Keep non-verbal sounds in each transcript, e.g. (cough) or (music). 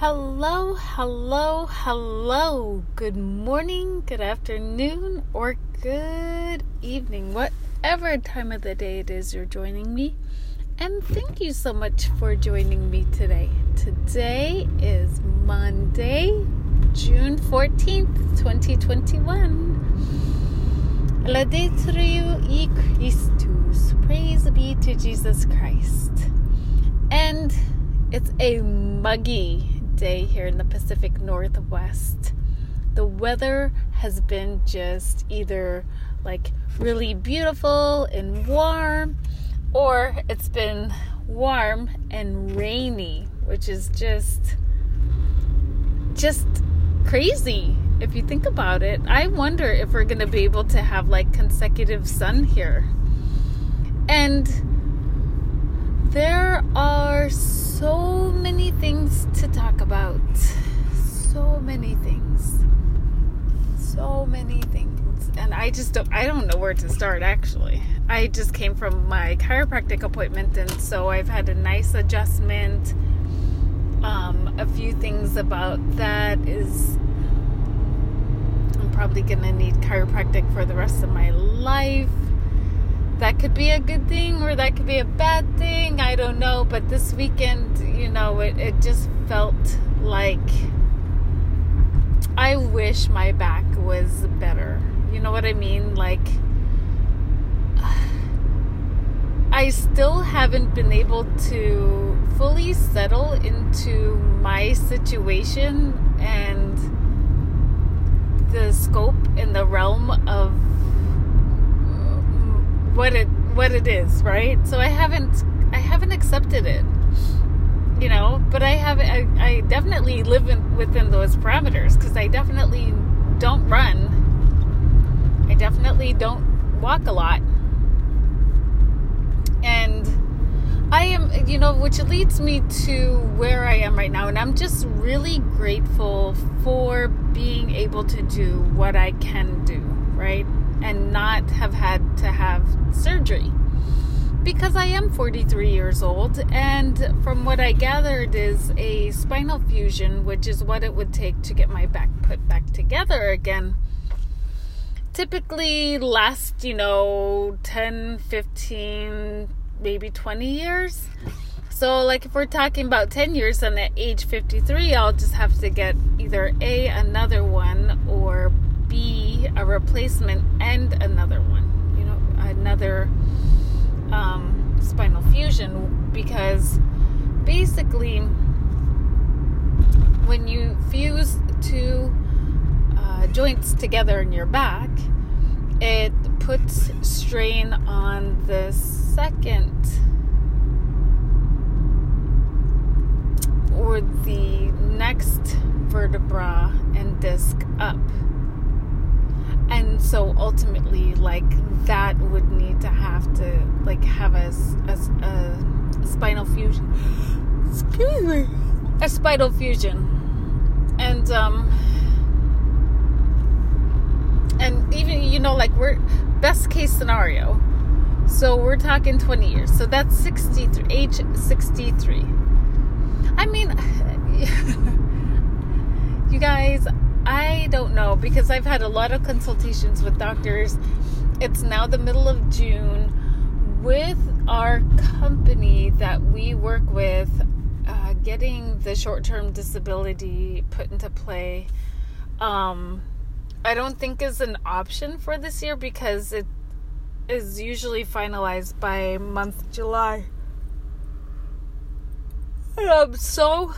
Hello, hello, hello. Good morning, good afternoon, or good evening, whatever time of the day it is you're joining me. And thank you so much for joining me today. Today is Monday, June 14th, 2021. Laudetur e Christus. Praise be to Jesus Christ. And it's a muggy day here in the Pacific Northwest. The weather has been just either like really beautiful and warm, or it's been warm and rainy, which is just just crazy if you think about it. I wonder if we're going to be able to have like consecutive sun here. And there are so many things to talk about. So many things. So many things. And I just don't I don't know where to start actually. I just came from my chiropractic appointment and so I've had a nice adjustment. Um, a few things about that is I'm probably gonna need chiropractic for the rest of my life that could be a good thing or that could be a bad thing. I don't know. But this weekend, you know, it, it just felt like I wish my back was better. You know what I mean? Like, I still haven't been able to fully settle into my situation and the scope and the realm of what it what it is, right? So I haven't I haven't accepted it. You know, but I have I, I definitely live in, within those parameters because I definitely don't run. I definitely don't walk a lot. And I am, you know, which leads me to where I am right now. And I'm just really grateful for being able to do what I can do, right? And not have had to have surgery because I am 43 years old, and from what I gathered, is a spinal fusion, which is what it would take to get my back put back together again. Typically, last you know 10, 15, maybe 20 years. So, like if we're talking about 10 years, then at age 53, I'll just have to get either a another one or be a replacement and another one, you know, another um, spinal fusion because basically when you fuse two uh, joints together in your back, it puts strain on the second or the next vertebra and disc up so ultimately like that would need to have to like have a, a, a spinal fusion. Excuse me. A spinal fusion. And um and even you know like we're best case scenario so we're talking 20 years. So that's 63 age 63 i mean (laughs) you guys I don't know because I've had a lot of consultations with doctors. It's now the middle of June. With our company that we work with, uh, getting the short term disability put into play, um, I don't think is an option for this year because it is usually finalized by month July. And I'm so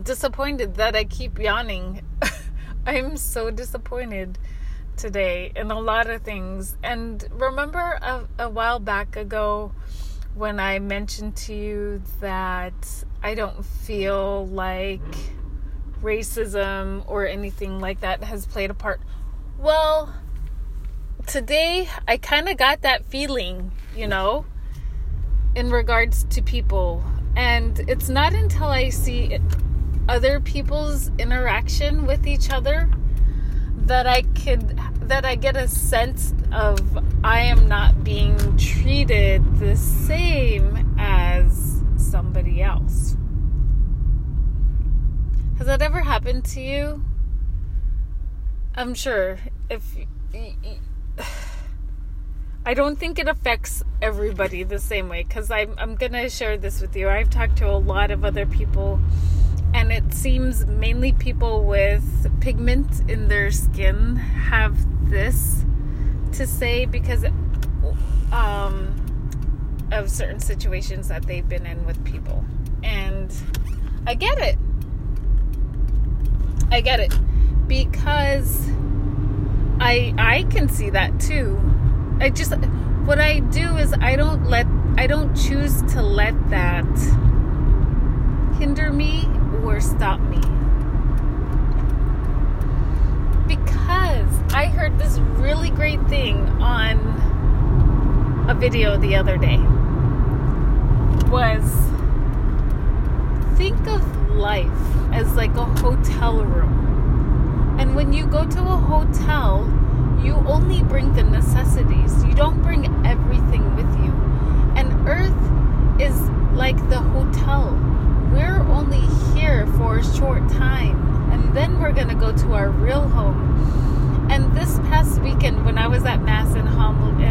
disappointed that I keep yawning. (laughs) I'm so disappointed today in a lot of things. And remember a, a while back ago when I mentioned to you that I don't feel like racism or anything like that has played a part? Well, today I kind of got that feeling, you know, in regards to people. And it's not until I see other people's interaction with each other that I could that I get a sense of I am not being treated the same as somebody else. Has that ever happened to you? I'm sure if (sighs) I don't think it affects everybody the same way because I'm, I'm gonna share this with you. I've talked to a lot of other people, and it seems mainly people with pigment in their skin have this to say because um, of certain situations that they've been in with people. And I get it. I get it because I I can see that too. I just what I do is I don't let I don't choose to let that hinder me stop me. Because I heard this really great thing on a video the other day was think of life as like a hotel room. And when you go to a hotel, you only bring the necessities. You don't bring everything with you. And earth is like the hotel. We're only here for a short time. And then we're going to go to our real home. And this past weekend, when I was at Mass in homily,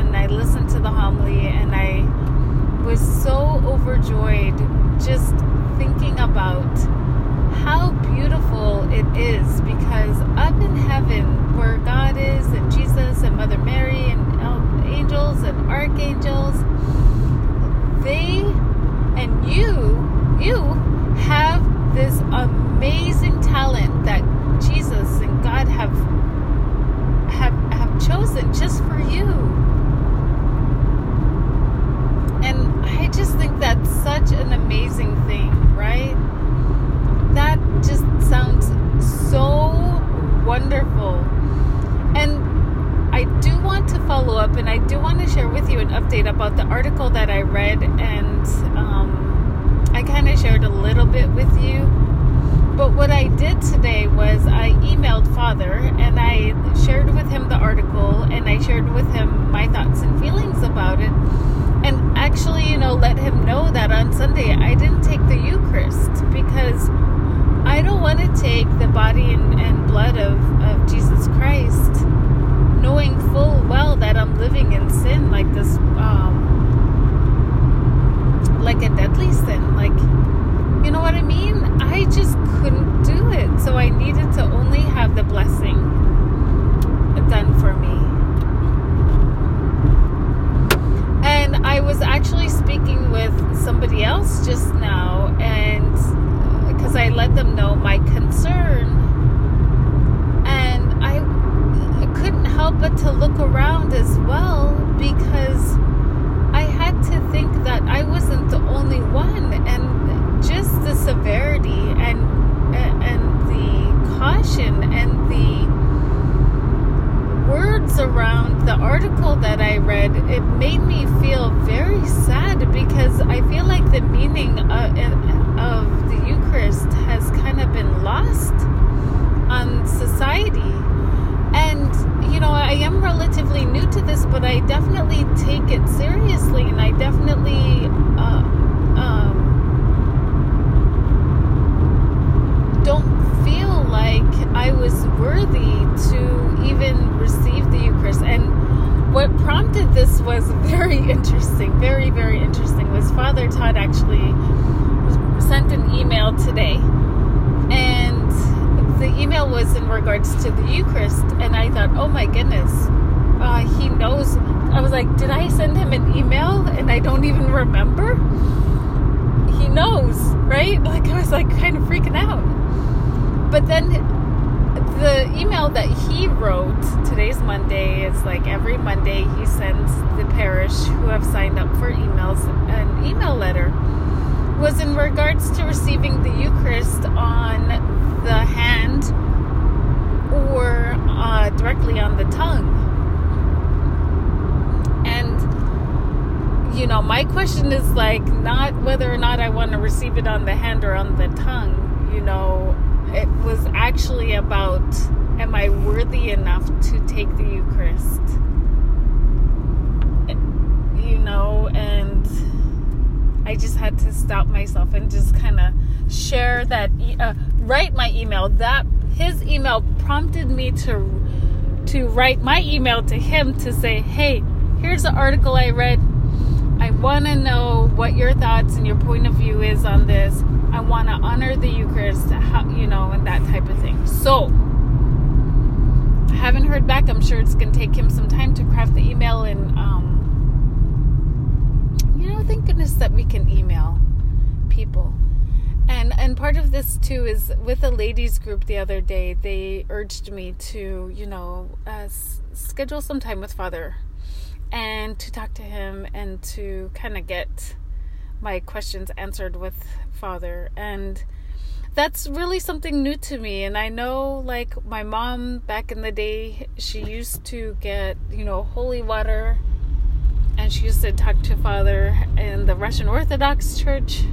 relatively new to this, but I definitely take it seriously and I definitely. Uh, um, don't feel like I was worthy to even receive the Eucharist. And what prompted this was very interesting, very, very interesting, was Father Todd actually sent an email today. And the email was in regards to the Eucharist. And I thought, oh my goodness, uh, he knows. I I send him an email and I don't even remember? He knows, right? Like, I was like kind of freaking out. But then the email that he wrote, today's Monday, is like every Monday he sends the parish who have signed up for emails an email letter, was in regards to receiving the Eucharist on the hand or uh, directly on the tongue. And, you know, my question is like not whether or not I want to receive it on the hand or on the tongue, you know it was actually about am I worthy enough to take the Eucharist? You know, and I just had to stop myself and just kind of share that, uh, write my email. That his email prompted me to to write my email to him to say, "Hey, here's the article I read. I want to know what your thoughts and your point of view is on this. I want to honor the Eucharist, how, you know, and that type of thing." So, I haven't heard back. I'm sure it's going to take him some time to craft the email and um, you know, thank goodness that we can email people. And and part of this too is with a ladies group the other day, they urged me to, you know, uh, schedule some time with Father and to talk to him and to kind of get my questions answered with Father. And that's really something new to me. And I know, like, my mom back in the day, she used to get, you know, holy water and she used to talk to Father in the Russian Orthodox Church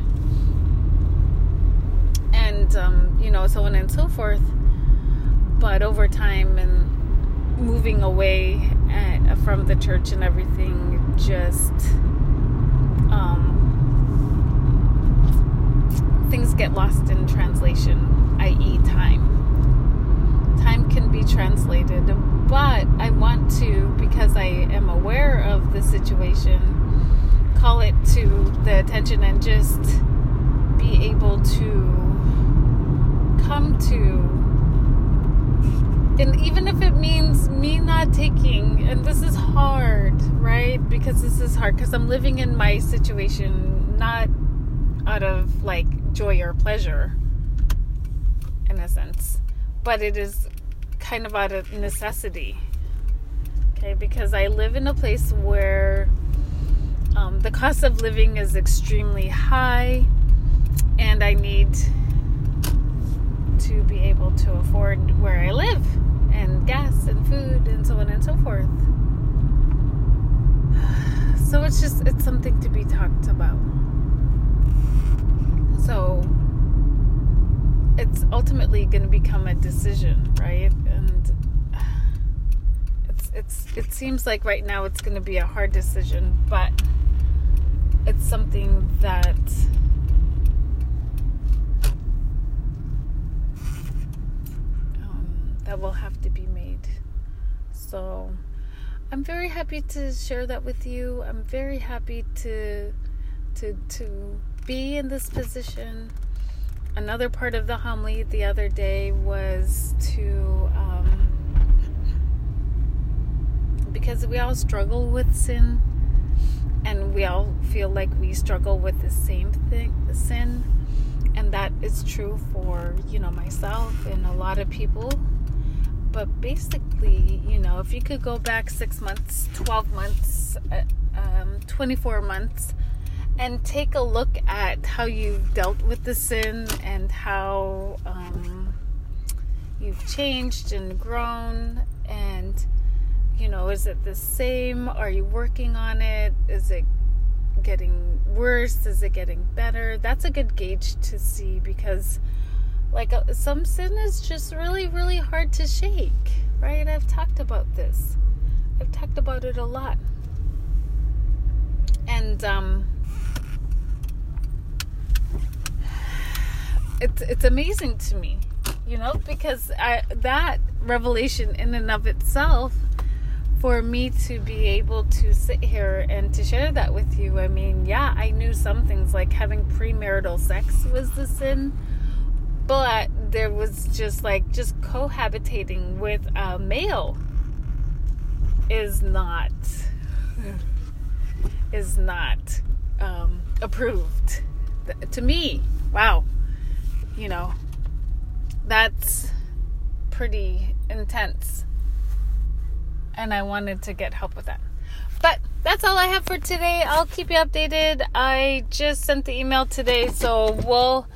and um, you know so on and so forth but over time and moving away at, from the church and everything just um, things get lost in translation i.e time. Time can be translated but i want to because i am aware of the situation call it to the attention and just be able to come to and even if it means me not taking and this is hard right? Because this is hard because i'm living in my situation not out of like joy or pleasure in a sense. But it is kind of out of necessity okay? Because i live in a place where um, the cost of living is extremely high and i need to be able to afford where I live and gas and food and so on and so forth. (sighs) So it's just it's something to be talked about. So it's ultimately going to become a decision, right? And (sighs) it's it's it seems like right now it's going to be a hard decision, but it's something that that will have to be made. So I'm very happy to share that with you. I'm very happy to to to be in this position. Another part of the homily the other day was to um, because we all struggle with sin and we all feel like we struggle with the same thing, the sin and that is true for you know myself and a lot of people but basically, you know, if you could go back six months, 12 months, uh, um, 24 months, and take a look at how you've dealt with the sin and how um, you've changed and grown, and, you know, is it the same? Are you working on it? Is it getting worse? Is it getting better? That's a good gauge to see because like uh, some sin is just really, really hard to shake, right? I've talked about this. I've talked about it a lot. And um it's it's amazing to me, you know, because I that revelation in and of itself for me to be able to sit here and to share that with you. I mean, yeah, I knew some things like having premarital sex was the sin but there was just like just cohabitating with a male is not is not um, approved. To me wow. You know that's pretty intense. And i wanted to get help with that. But that's all i have for today. I'll keep you updated. I just sent the email today so we'll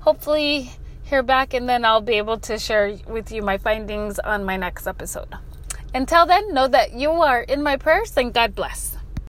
hopefully hear back, and then I'll be able to share with you my findings on my next episode. Until then, know that you are in my prayers and God bless.